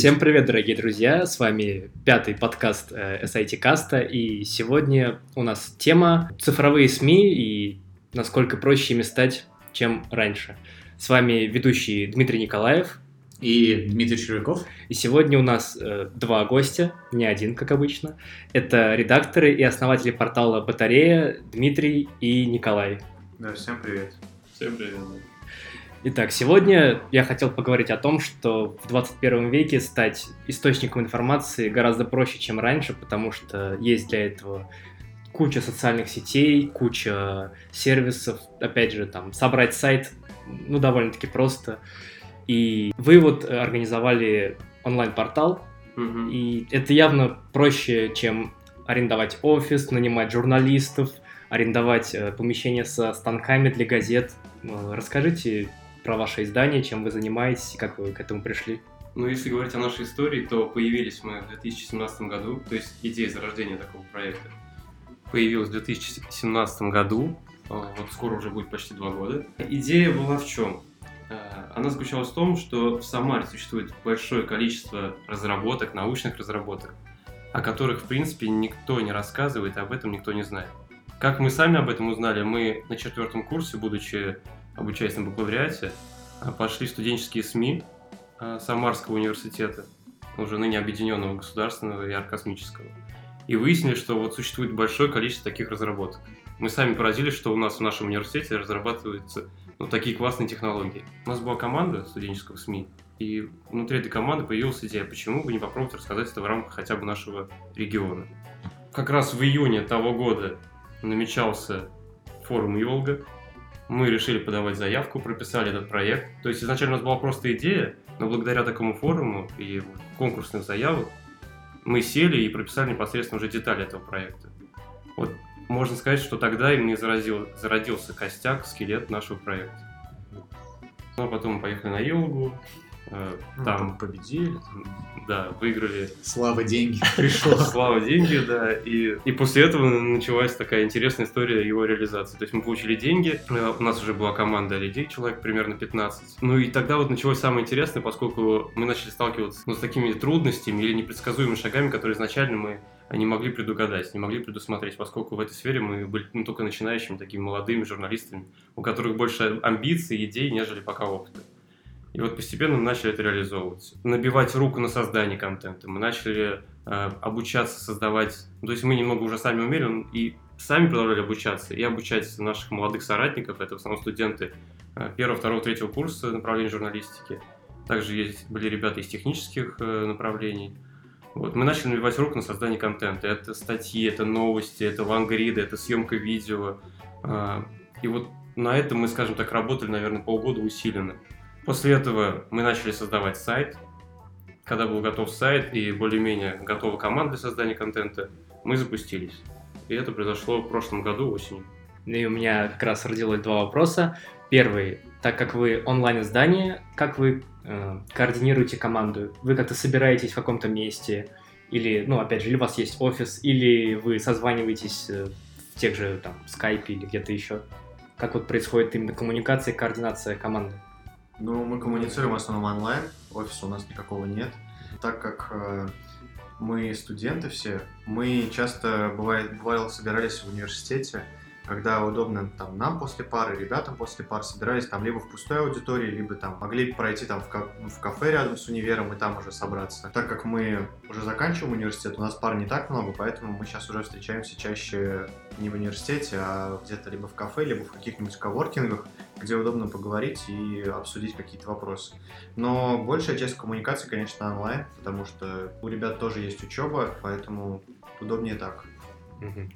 Всем привет, дорогие друзья! С вами пятый подкаст э, SIT Каста, и сегодня у нас тема цифровые СМИ и насколько проще ими стать, чем раньше. С вами ведущий Дмитрий Николаев и Дмитрий Червяков. И сегодня у нас э, два гостя, не один, как обычно. Это редакторы и основатели портала «Батарея» Дмитрий и Николай. Да, всем привет. Всем привет. Итак, сегодня я хотел поговорить о том, что в 21 веке стать источником информации гораздо проще, чем раньше, потому что есть для этого куча социальных сетей, куча сервисов. Опять же, там, собрать сайт, ну, довольно-таки просто. И вы вот организовали онлайн-портал, Мгм. и это явно проще, чем арендовать офис, нанимать журналистов, арендовать э, помещение со станками для газет. Э, Расскажите про ваше издание, чем вы занимаетесь и как вы к этому пришли. Ну, если говорить о нашей истории, то появились мы в 2017 году, то есть идея зарождения такого проекта появилась в 2017 году, э, вот скоро уже будет почти два года. Идея была в чем? Э, Она заключалась в том, что в Самаре существует большое количество разработок, научных разработок, о которых, в принципе, никто не рассказывает, об этом никто не знает. Как мы сами об этом узнали, мы на четвертом курсе, будучи обучаясь на бакалавриате, э, пошли студенческие СМИ э, Самарского университета, уже ныне объединенного государственного и аэрокосмического. И выяснили, что вот существует большое количество таких разработок. Мы сами поразились, что у нас в нашем университете разрабатываются ну, такие классные технологии. У нас была команда студенческого СМИ, и внутри этой команды появилась идея, почему бы не попробовать рассказать это в рамках хотя бы нашего региона. Как раз в июне того года намечался форум Йолга, мы решили подавать заявку, прописали этот проект. То есть изначально у нас была просто идея, но благодаря такому форуму и вот конкурсных заявок мы сели и прописали непосредственно уже детали этого проекта. Вот можно сказать, что тогда именно заразил, зародился костяк, скелет нашего проекта. Ну, а потом мы поехали на Елгу, э, Ну, там, победили. да, выиграли Слава, деньги. Пришло. Слава, деньги, да. И, и после этого началась такая интересная история его реализации. То есть мы получили деньги, э, у нас уже была команда людей, человек примерно 15. Ну и тогда вот началось самое интересное, поскольку мы начали сталкиваться ну, с такими трудностями или непредсказуемыми шагами, которые изначально мы не могли предугадать, не могли предусмотреть, поскольку в этой сфере мы были ну, только начинающими такими молодыми журналистами, у которых больше амбиций, идей, нежели пока опыта. И вот постепенно мы начали это реализовывать. Набивать руку на создание контента. Мы начали э, обучаться создавать... То есть мы немного уже сами умели и сами продолжали обучаться, и обучать наших молодых соратников, это в основном студенты э, первого, второго, третьего курса направления журналистики. Также есть, были ребята из технических э, направлений. Вот, мы начали набивать руку на создание контента. Это статьи, это новости, это лангриды, это съемка видео. А, И вот на этом мы, скажем так, работали, наверное, полгода усиленно. После этого мы начали создавать сайт. Когда был готов сайт и более-менее готова команда для создания контента, мы запустились. И это произошло в прошлом году осенью. И у меня как раз родилось два вопроса. Первый, так как вы онлайн-издание, как вы э, координируете команду? Вы как-то собираетесь в каком-то месте? Или, ну, опять же, или у вас есть офис, или вы созваниваетесь э, в тех же, там, скайпе или где-то еще? Как вот происходит именно коммуникация координация команды? Ну, мы коммуницируем в основном онлайн, офиса у нас никакого нет. Так как э, мы студенты все, мы часто, бывает, бывало, собирались в университете, когда удобно там нам после пары, ребятам после пар собирались там либо в пустой аудитории, либо там могли пройти там в, ка- в кафе рядом с универом и там уже собраться. Так как мы уже заканчиваем университет, у нас пар не так много, поэтому мы сейчас уже встречаемся чаще не в университете, а где-то либо в кафе, либо в каких-нибудь коворкингах, где удобно поговорить и обсудить какие-то вопросы. Но большая часть коммуникации, конечно, онлайн, потому что у ребят тоже есть учеба, поэтому удобнее так.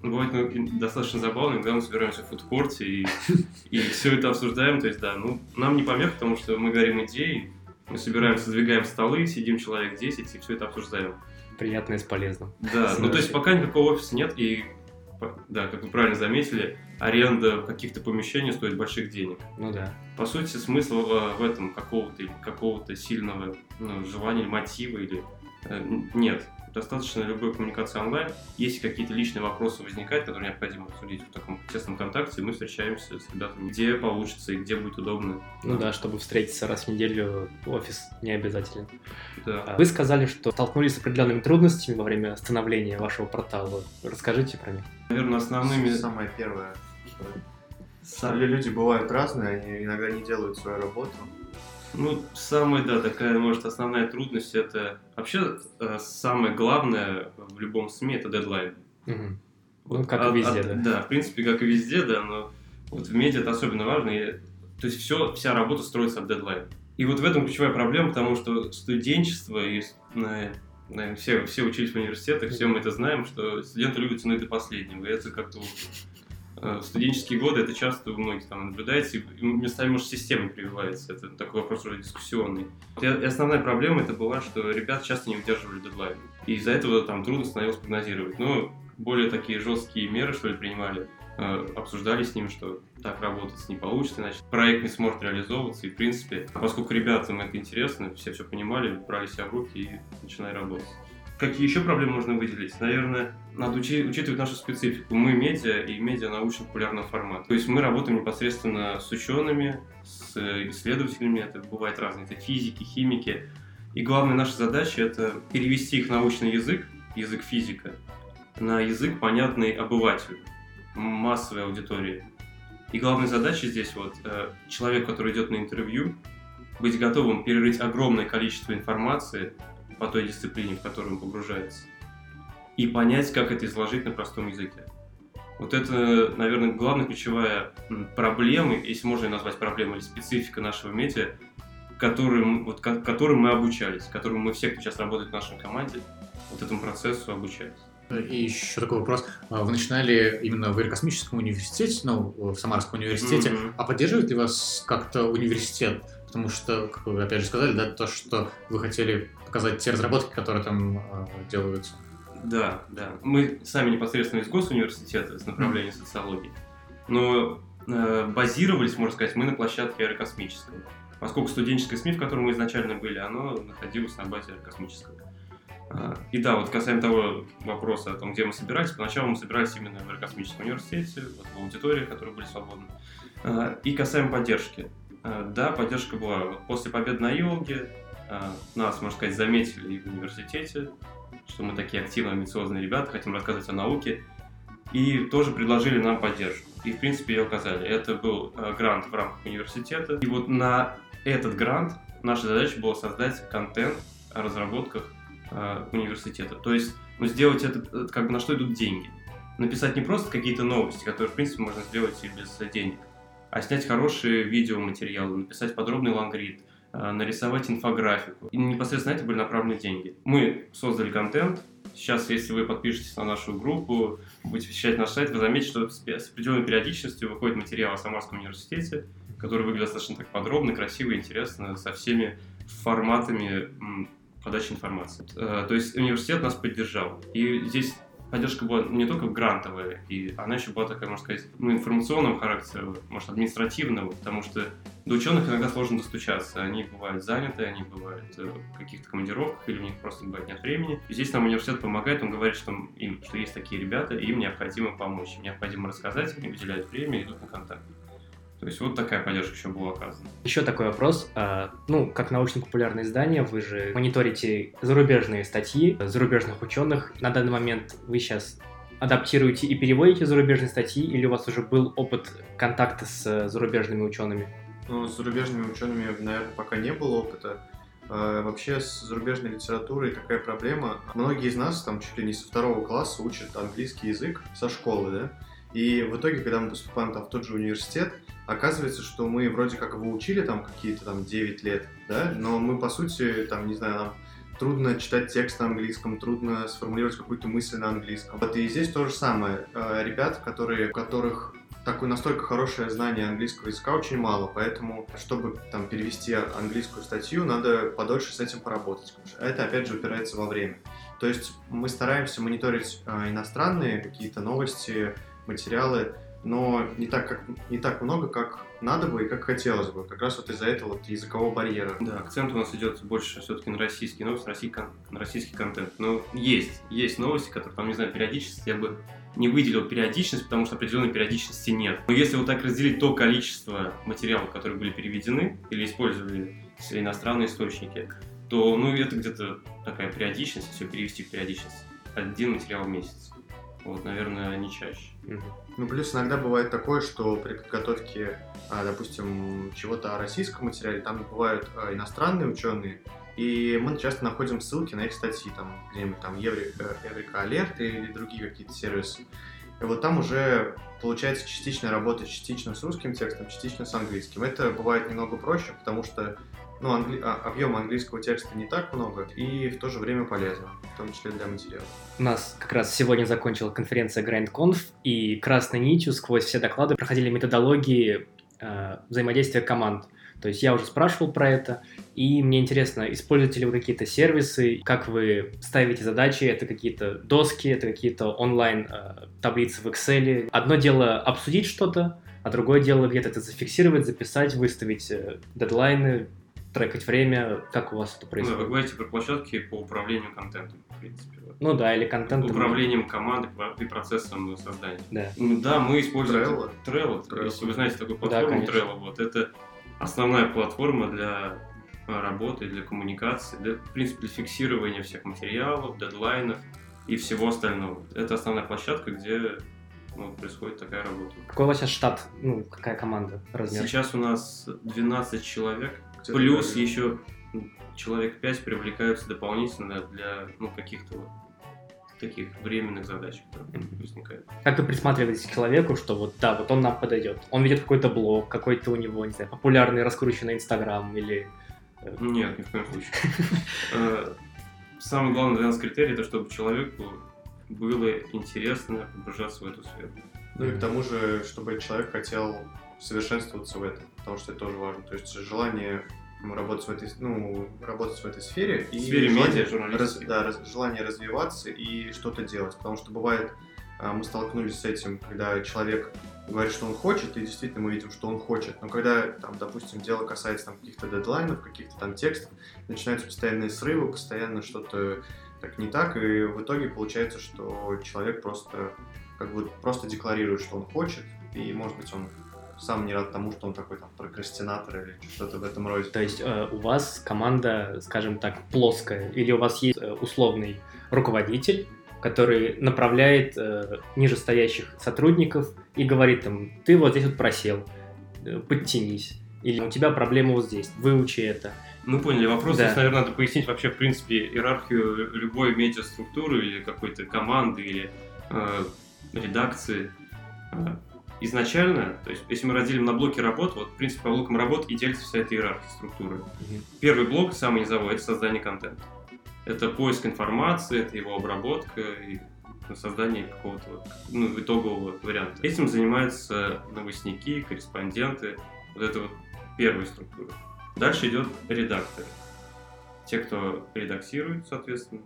Ну, Бывает ну, достаточно забавно, когда мы собираемся в фудкорте и, и все это обсуждаем. То есть, да, ну, нам не помех, потому что мы говорим идеи, мы собираемся, сдвигаем столы, сидим человек 10 и все это обсуждаем. Приятное с полезным. Да, ну то есть пока никакого офиса нет, и да, как вы правильно заметили, аренда каких-то помещений стоит больших денег. Ну да. По сути, смысла в, этом какого-то какого-то сильного ну, желания, или мотива или э, нет. Достаточно любой коммуникации онлайн. Если какие-то личные вопросы возникают, которые необходимо обсудить в таком тесном контакте, мы встречаемся с ребятами, где получится и где будет удобно. Ну да, чтобы встретиться раз в неделю, офис не обязательно. Да. А Вы сказали, что столкнулись с определенными трудностями во время становления вашего портала. Расскажите про них. Наверное, основными... Самое первое. что Са- Люди бывают разные, они иногда не делают свою работу. Ну, самая, да, такая, может, основная трудность это... Вообще, э, самое главное в любом СМИ это дедлайн. Мгм. Ну, как А- и везде, а- да. Да, в принципе, как и везде, да, но вот в медиа это особенно важно. и- то есть все, вся работа строится от дедлайна. И вот в этом ключевая проблема, потому что студенчество и на- наверное, все, все учились в университетах, все мы это знаем, что студенты любят тянуть до последнего. И это как-то вот, в студенческие годы это часто у многих там наблюдается, и местами, может, система прививается. Это такой вопрос уже дискуссионный. И основная проблема это была, что ребят часто не удерживали дедлайн. И из-за этого там трудно становилось прогнозировать. Но более такие жесткие меры, что ли, принимали, э, обсуждали с ним, что так работать не получится, иначе проект не сможет реализовываться. И, в принципе, поскольку ребятам это интересно, все все понимали, брали себя в руки и начинали работать. Какие еще проблемы можно выделить? Наверное, надо учи- учитывать нашу специфику. Мы медиа и медиа научно-популярного формата. То есть мы работаем непосредственно с учеными, с исследователями, это бывает разные, это физики, химики. И главная наша задача это перевести их научный язык, язык физика, на язык, понятный обывателю, массовой аудитории. И главная задача здесь вот э, человек, который идет на интервью, быть готовым перерыть огромное количество информации по той дисциплине, в которую он погружается, и понять, как это изложить на простом языке. Вот это, наверное, главная ключевая проблема, если можно ее назвать проблемой, или специфика нашего медиа, которым, вот, ко- которым мы обучались, которым мы все, кто сейчас работает в нашей команде, вот этому процессу обучались. И еще такой вопрос. А Вы начинали именно в аэрокосмическом университете, ну, в Самарском университете. Мгм. А поддерживает ли вас как-то университет? Потому что, как вы опять же сказали, да, то, что вы хотели показать те разработки, которые там э, делаются. Да, да. Мы сами непосредственно из госуниверситета, с направления социологии. Но э, базировались, можно сказать, мы на площадке аэрокосмического. Поскольку студенческое СМИ, в котором мы изначально были, оно находилось на базе аэрокосмического. И да, вот касаемо того вопроса о том, где мы собирались, поначалу мы собирались именно в аэрокосмическом университете, вот в аудитории, которые были свободны. А, И касаемо поддержки. А, Да, поддержка была. Вот после побед на Илге а, нас, можно сказать, заметили и в университете, что мы такие активные, амбициозные ребята, хотим рассказывать о науке, и тоже предложили нам поддержку. И, в принципе, ее оказали. Это был грант в рамках университета. И вот на этот грант наша задача была создать контент о разработках э, университета. То есть, ну, сделать это, э, как бы на что идут деньги. Написать не просто какие-то новости, которые, в принципе, можно сделать и без э, денег, а снять хорошие видеоматериалы, написать подробный лангрид, нарисовать инфографику. И непосредственно это были направлены деньги. Мы создали контент. Сейчас, если вы подпишетесь на нашу группу, будете посещать наш сайт, вы заметите, что с определенной периодичностью выходит материал о Самарском университете, который выглядит достаточно так подробно, красиво, интересно, со всеми форматами подачи информации. Э, То есть университет нас поддержал. И здесь поддержка была не только грантовая, и она еще была такая, можно сказать, ну, информационного характера, может, административного, потому что до ученых иногда сложно достучаться. Они бывают заняты, они бывают э, в каких-то командировках, или у них просто бывает нет времени. И здесь нам университет помогает, он говорит, что им, что есть такие ребята, и им необходимо помочь, им необходимо рассказать, они выделяют время и идут на контакт. То есть вот такая поддержка еще была оказана. Еще такой вопрос. А, Ну, как научно-популярное издание, вы же мониторите зарубежные статьи зарубежных ученых. На данный момент вы сейчас адаптируете и переводите зарубежные статьи, или у вас уже был опыт контакта с зарубежными учеными? Ну, с зарубежными учеными, наверное, пока не было опыта. А, Вообще с зарубежной литературой такая проблема. Многие из нас там чуть ли не со второго класса учат английский язык со школы, да? И в итоге, когда мы поступаем там в тот же университет, оказывается, что мы вроде как его учили там какие-то там 9 лет, да? Но мы, по сути, там, не знаю, нам трудно читать текст на английском, трудно сформулировать какую-то мысль на английском. Вот и здесь то же самое. Э, Ребят, которые, у которых такое настолько хорошее знание английского языка очень мало, поэтому, чтобы там перевести английскую статью, надо подольше с этим поработать. Это, опять же, упирается во время. То есть мы стараемся мониторить э, иностранные какие-то новости, материалы но не так, как, не так много, как надо бы и как хотелось бы. Как раз вот из-за этого вот языкового барьера. Да, акцент у нас идет больше все-таки на российский новости, на российский, на российский контент. Но есть, есть новости, которые, там, не знаю, периодичность, я бы не выделил периодичность, потому что определенной периодичности нет. Но если вот так разделить то количество материалов, которые были переведены или использовали иностранные источники, то ну, это где-то такая периодичность, все перевести в периодичность. Один материал в месяц. Вот, наверное, не чаще. Ну, плюс иногда бывает такое, что при подготовке, а, допустим, чего-то о российском материале, там бывают а, иностранные ученые, и мы часто находим ссылки на их статьи, там, где-нибудь там Еврика, Еврика Алерт или другие какие-то сервисы. И вот там уже получается частично работать частично с русским текстом, частично с английским. Это бывает немного проще, потому что ну, англи... а, объема английского текста не так много и в то же время полезно, в том числе для материала. У нас как раз сегодня закончила конференция GrandConf, и красной нитью сквозь все доклады проходили методологии э, взаимодействия команд. То есть я уже спрашивал про это, и мне интересно, используете ли вы какие-то сервисы, как вы ставите задачи, это какие-то доски, это какие-то онлайн э, в Excel. Одно дело обсудить что-то, а другое дело где-то это зафиксировать, записать, выставить э, дедлайны, трекать время, как у вас это происходит? Ну, вы говорите про площадки по управлению контентом, в принципе. Ну да, или контентом. Управлением командой и процессом создания. Да. Ну, да, мы используем Trello. Trello. Trello. Если вы знаете такую платформу Да, Trello, вот это основная платформа для а, работы, для коммуникации, для, в принципе, для фиксирования всех материалов, дедлайнов и всего остального. Это основная площадка, где ну, происходит такая работа. Какой у вас сейчас штат? Ну, какая команда? Размер? Сейчас у нас 12 человек, плюс еще человек 5 привлекаются дополнительно для ну, каких-то вот таких временных задач, которые Мгм. возникают. Как вы присматриваетесь к человеку, что вот да, вот он нам подойдет? Он ведет какой-то блог, какой-то у него, не знаю, популярный, раскрученный Инстаграм или... э, Нет, ни в коем случае. Э, Самый главный для нас критерий, это чтобы человеку было интересно погружаться в эту сферу. Ну и к тому же, чтобы человек хотел совершенствоваться в этом, потому что это тоже важно. То есть желание работать в этой, ну, работать в этой сфере и сфере желание, медиа, раз- да, раз- желание развиваться и что-то делать. Потому что бывает, а, мы столкнулись с этим, когда человек говорит, что он хочет, и действительно мы видим, что он хочет. Но когда, там, допустим, дело касается там, каких-то дедлайнов, каких-то там текстов, начинаются постоянные срывы, постоянно что-то так не так, и в итоге получается, что человек просто как бы просто декларирует, что он хочет, и, может быть, он сам не рад тому, что он такой там прокрастинатор или что-то в этом роде. То есть э, у вас команда, скажем так, плоская, или у вас есть э, условный руководитель, который направляет э, нижестоящих сотрудников и говорит им, ты вот здесь вот просел, э, подтянись, или у тебя проблема вот здесь, выучи это. Мы поняли вопрос. Да. Здесь, наверное, надо пояснить вообще, в принципе, иерархию любой медиаструктуры или какой-то команды или э, редакции. Изначально, то есть, если мы разделим на блоки работ, вот, в принципе, по блокам работ и делится вся эта иерархия структуры. Первый блок, самый низовой, это создание контента. Это поиск информации, это его обработка и создание какого-то ну, итогового варианта. Этим занимаются новостники, корреспонденты. Вот это вот первая структура. Дальше идет редактор. Те, кто редактирует, соответственно,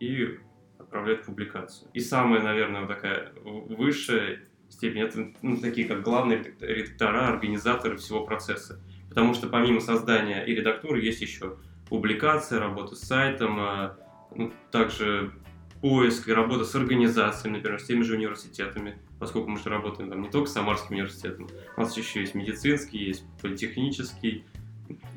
и отправляет публикацию. И самая, наверное, вот такая высшая степень, это ну, такие как главные редак- редактора, организаторы всего процесса. Потому что помимо создания и редактуры есть еще публикация, работа с сайтом, а, ну, также поиск и работа с организациями, например, с теми же университетами, поскольку мы же работаем там не только с Самарским университетом, у нас еще есть медицинский, есть политехнический,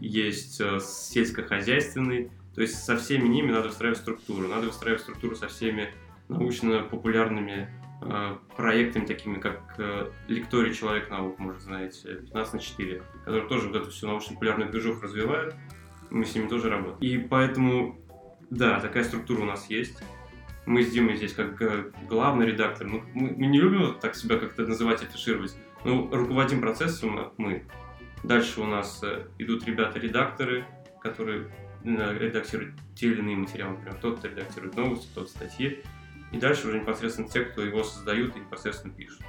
есть э, сельскохозяйственный, то есть со всеми ними надо выстраивать структуру, надо выстраивать структуру со всеми научно-популярными проектами, такими как э, Лекторий Человек наук, может, знаете, 15 на 4, которые тоже вот эту всю научно-популярную движуху развивают, мы с ними тоже работаем. И поэтому, да, такая структура у нас есть. Мы с Димой здесь как э, главный редактор. Мы, мы не любим так себя как-то называть, афишировать. Ну, руководим процессом мы. Дальше у нас э, идут ребята-редакторы, которые э, редактируют те или иные материалы. Например, кто-то редактирует новости, кто-то статьи. И дальше уже непосредственно те, кто его создают и непосредственно пишут.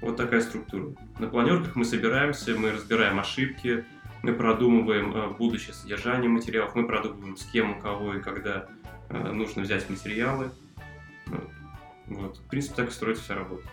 Вот такая структура. На планерках мы собираемся, мы разбираем ошибки, мы продумываем э, будущее содержание материалов, мы продумываем, с кем, у кого и когда э, нужно взять материалы. Вот. В принципе, так и строится вся работа.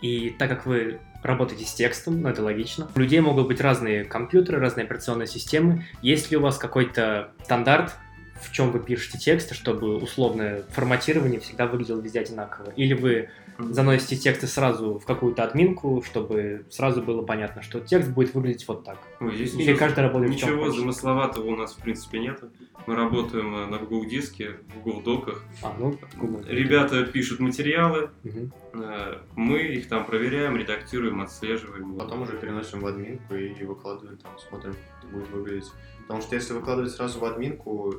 И так как вы работаете с текстом, ну это логично, у людей могут быть разные компьютеры, разные операционные системы. Есть ли у вас какой-то стандарт, в чем вы пишете тексты, чтобы условное форматирование всегда выглядело везде одинаково? Или вы заносите тексты сразу в какую-то админку, чтобы сразу было понятно, что текст будет выглядеть вот так? Ой, здесь Или ничего, каждый работает в чем ничего замысловатого у нас в принципе нет. Мы работаем э, на Google диске, в Google доках. А, ну, Google. Ребята пишут материалы, э, мы их там проверяем, редактируем, отслеживаем. Потом уже переносим в админку и выкладываем там, смотрим, как это будет выглядеть. Потому что если выкладывать сразу в админку,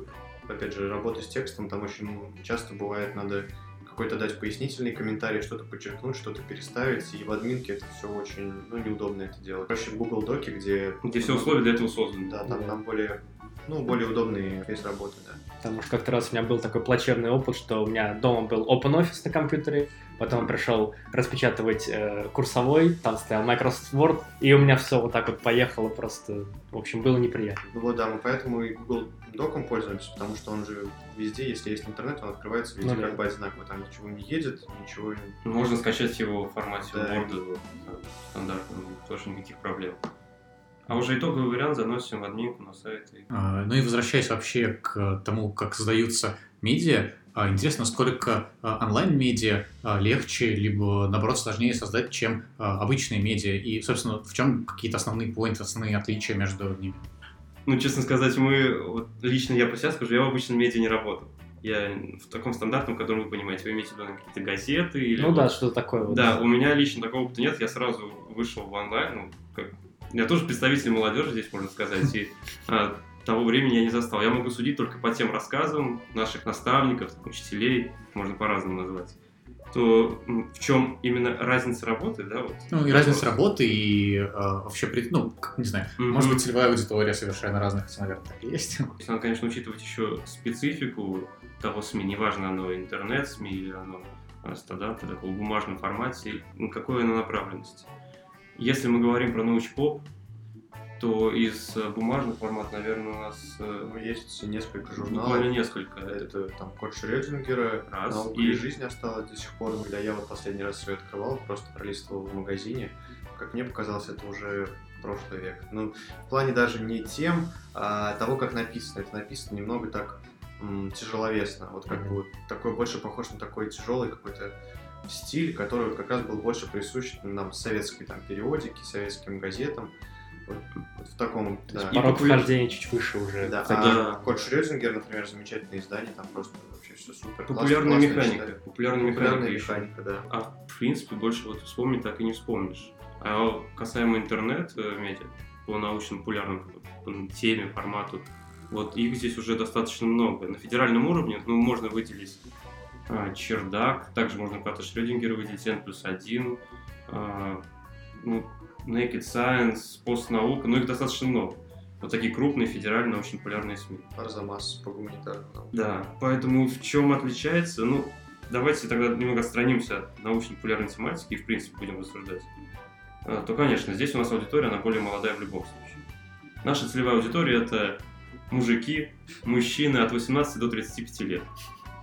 опять же, работа с текстом, там очень часто бывает, надо какой-то дать пояснительный комментарий, что-то подчеркнуть, что-то переставить, и в админке это все очень, ну, неудобно это делать. Проще в Google Доке, где... Где все условия для этого созданы. Да, там, Да. там более, ну, более удобный весь работы, да. Потому что как-то раз у меня был такой плачевный опыт, что у меня дома был OpenOffice на компьютере, потом пришел распечатывать э, курсовой, там стоял Microsoft Word, и у меня все вот так вот поехало просто. В общем, было неприятно. Ну вот, да, мы поэтому и Google Доком пользуемся, потому что он же везде, если есть интернет, он открывается везде Ну да. как бы одинаково, там ничего не едет, ничего не... Можно скачать его в формате Да. Word э, стандартном, тоже никаких проблем. А уже итоговый вариант заносим в админку на сайт. и- А, Ну и возвращаясь вообще к тому, как создаются медиа, а, интересно, сколько а, онлайн-медиа а, легче, либо, наоборот, сложнее создать, чем обычные медиа, и, собственно, в чем какие-то основные поинты, основные отличия между ними? Ну, честно сказать, мы, вот лично я по себе скажу, я в обычном медиа не работал. Я в таком стандартном, котором вы понимаете, вы имеете в виду какие-то газеты или... Ну вот- да, что-то такое вот. Да, у меня лично такого опыта нет, я сразу вышел в онлайн, ну, как... Я тоже представитель молодежи здесь, можно сказать, и а, того времени я не застал. Я могу судить только по тем рассказам наших наставников, учителей, можно по-разному назвать. То в чем именно разница работы, да, вот? Ну, и разница работы, и а, вообще, ну, не знаю, Мгм. может быть, целевая аудитория совершенно разных, хотя, наверное, так и есть. Надо, конечно, учитывать еще специфику того СМИ, неважно оно интернет-СМИ или оно а, стандарт в таком бумажном формате, ну, какой оно направленности. Если мы говорим про научпоп, то из э, бумажных формат, наверное, у нас э, Ну, есть несколько буквально журналов, несколько. это там Код Шрёдингера, Раз, наука и- и жизнь осталась до сих пор, когда я вот последний раз ее открывал, просто пролистывал в магазине, как мне показалось, это уже прошлый век. Ну, в плане даже не тем, а того, как написано. Это написано немного так тяжеловесно. Вот как Мгм. бы вот такой больше похож на такой тяжелый какой-то стиль, который как раз был больше присущ нам советской там периодике, советским газетам. Вот, вот в таком, да. И Порог популяр- вхождения чуть выше уже. Да, Кстати, а Да. Код Шрёдингер, например, замечательное издание, там просто вообще все супер. Популярная Классно, механика. читать. Популярная механика. Популярная механика, да. А в принципе больше вот вспомнить так и не вспомнишь. А касаемо интернет-медиа, по научно-популярным теме, формату, вот их здесь уже достаточно много. На федеральном уровне, ну, можно выделить чердак, также можно Ката Шрёдингера выделить, N плюс 1, ну, Naked Science, постнаука, ну их достаточно много. Вот такие крупные федеральные научно-популярные СМИ. Арзамас по гуманитарному. Да, поэтому в чем отличается? Ну, давайте тогда немного отстранимся от научно-популярной тематики и, в принципе, будем рассуждать. А, То, конечно, здесь у нас аудитория, она более молодая в любом случае. Наша целевая аудитория – это мужики, мужчины от 18 до 35 лет,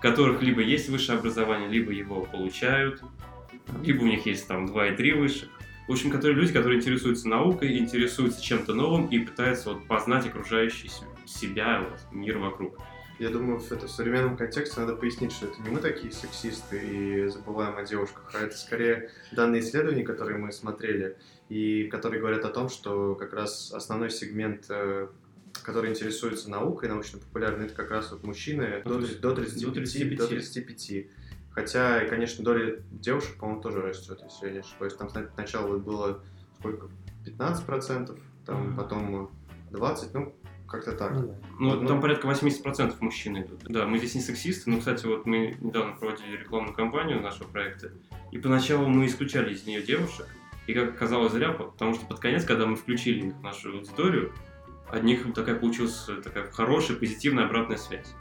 которых либо есть высшее образование, либо его получают, либо у них есть там 2 и 3 высших. В общем, которые люди, которые интересуются наукой, интересуются чем-то новым и пытаются вот познать окружающий себя, вот, мир вокруг. Я думаю, в, это, в современном контексте надо пояснить, что это не мы такие сексисты и забываем о девушках, а это скорее данные исследования, которые мы смотрели, и которые говорят о том, что как раз основной сегмент, который интересуется наукой, научно-популярной, это как раз вот мужчины до, до 35, До 35. до 35. Хотя, конечно, доля девушек, по-моему, тоже растет, если я не ошибаюсь. Там сначала было сколько? 15%, там Мгм. потом 20%, ну, как-то так. ну. Ну, ну- там порядка 80% мужчин идут. Да, мы здесь не сексисты, но, кстати, вот мы недавно проводили рекламную кампанию нашего проекта, и поначалу мы исключали из нее девушек, и, как оказалось, зря, потому что под конец, когда мы включили их в нашу аудиторию, от них такая получилась такая хорошая, позитивная обратная связь.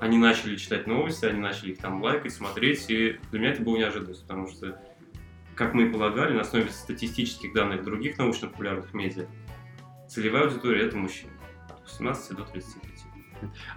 Они начали читать новости, они начали их там лайкать, смотреть, и для меня это было неожиданностью, потому что, как мы и полагали, на основе статистических данных других научно-популярных медиа, целевая аудитория – это мужчины от 18 до 35.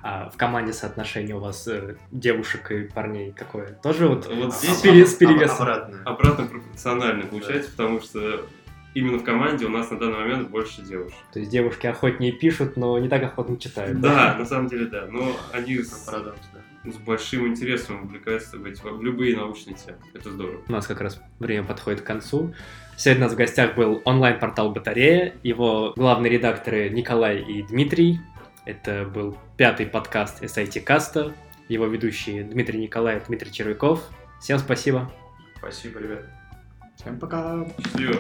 А в команде соотношение у вас э, девушек и парней какое? Тоже вот, Вот с, здесь пере- с Об- перевесом? Обратно. Обратно пропорционально получается, потому что именно в команде у нас на данный момент больше девушек. То есть девушки охотнее пишут, но не так охотно читают. Да, на самом деле, да. Но они с, Парадокс, да. с большим интересом увлекаются в, эти- в любые научные темы. Это здорово. У нас как раз время подходит к концу. Сегодня у нас в гостях был онлайн-портал «Батарея», его главные редакторы Николай и Дмитрий. Это был пятый подкаст SIT Каста, его ведущие Дмитрий Николаев, Дмитрий Червяков. Всем спасибо. Спасибо, ребят. Всем пока! Счастливо.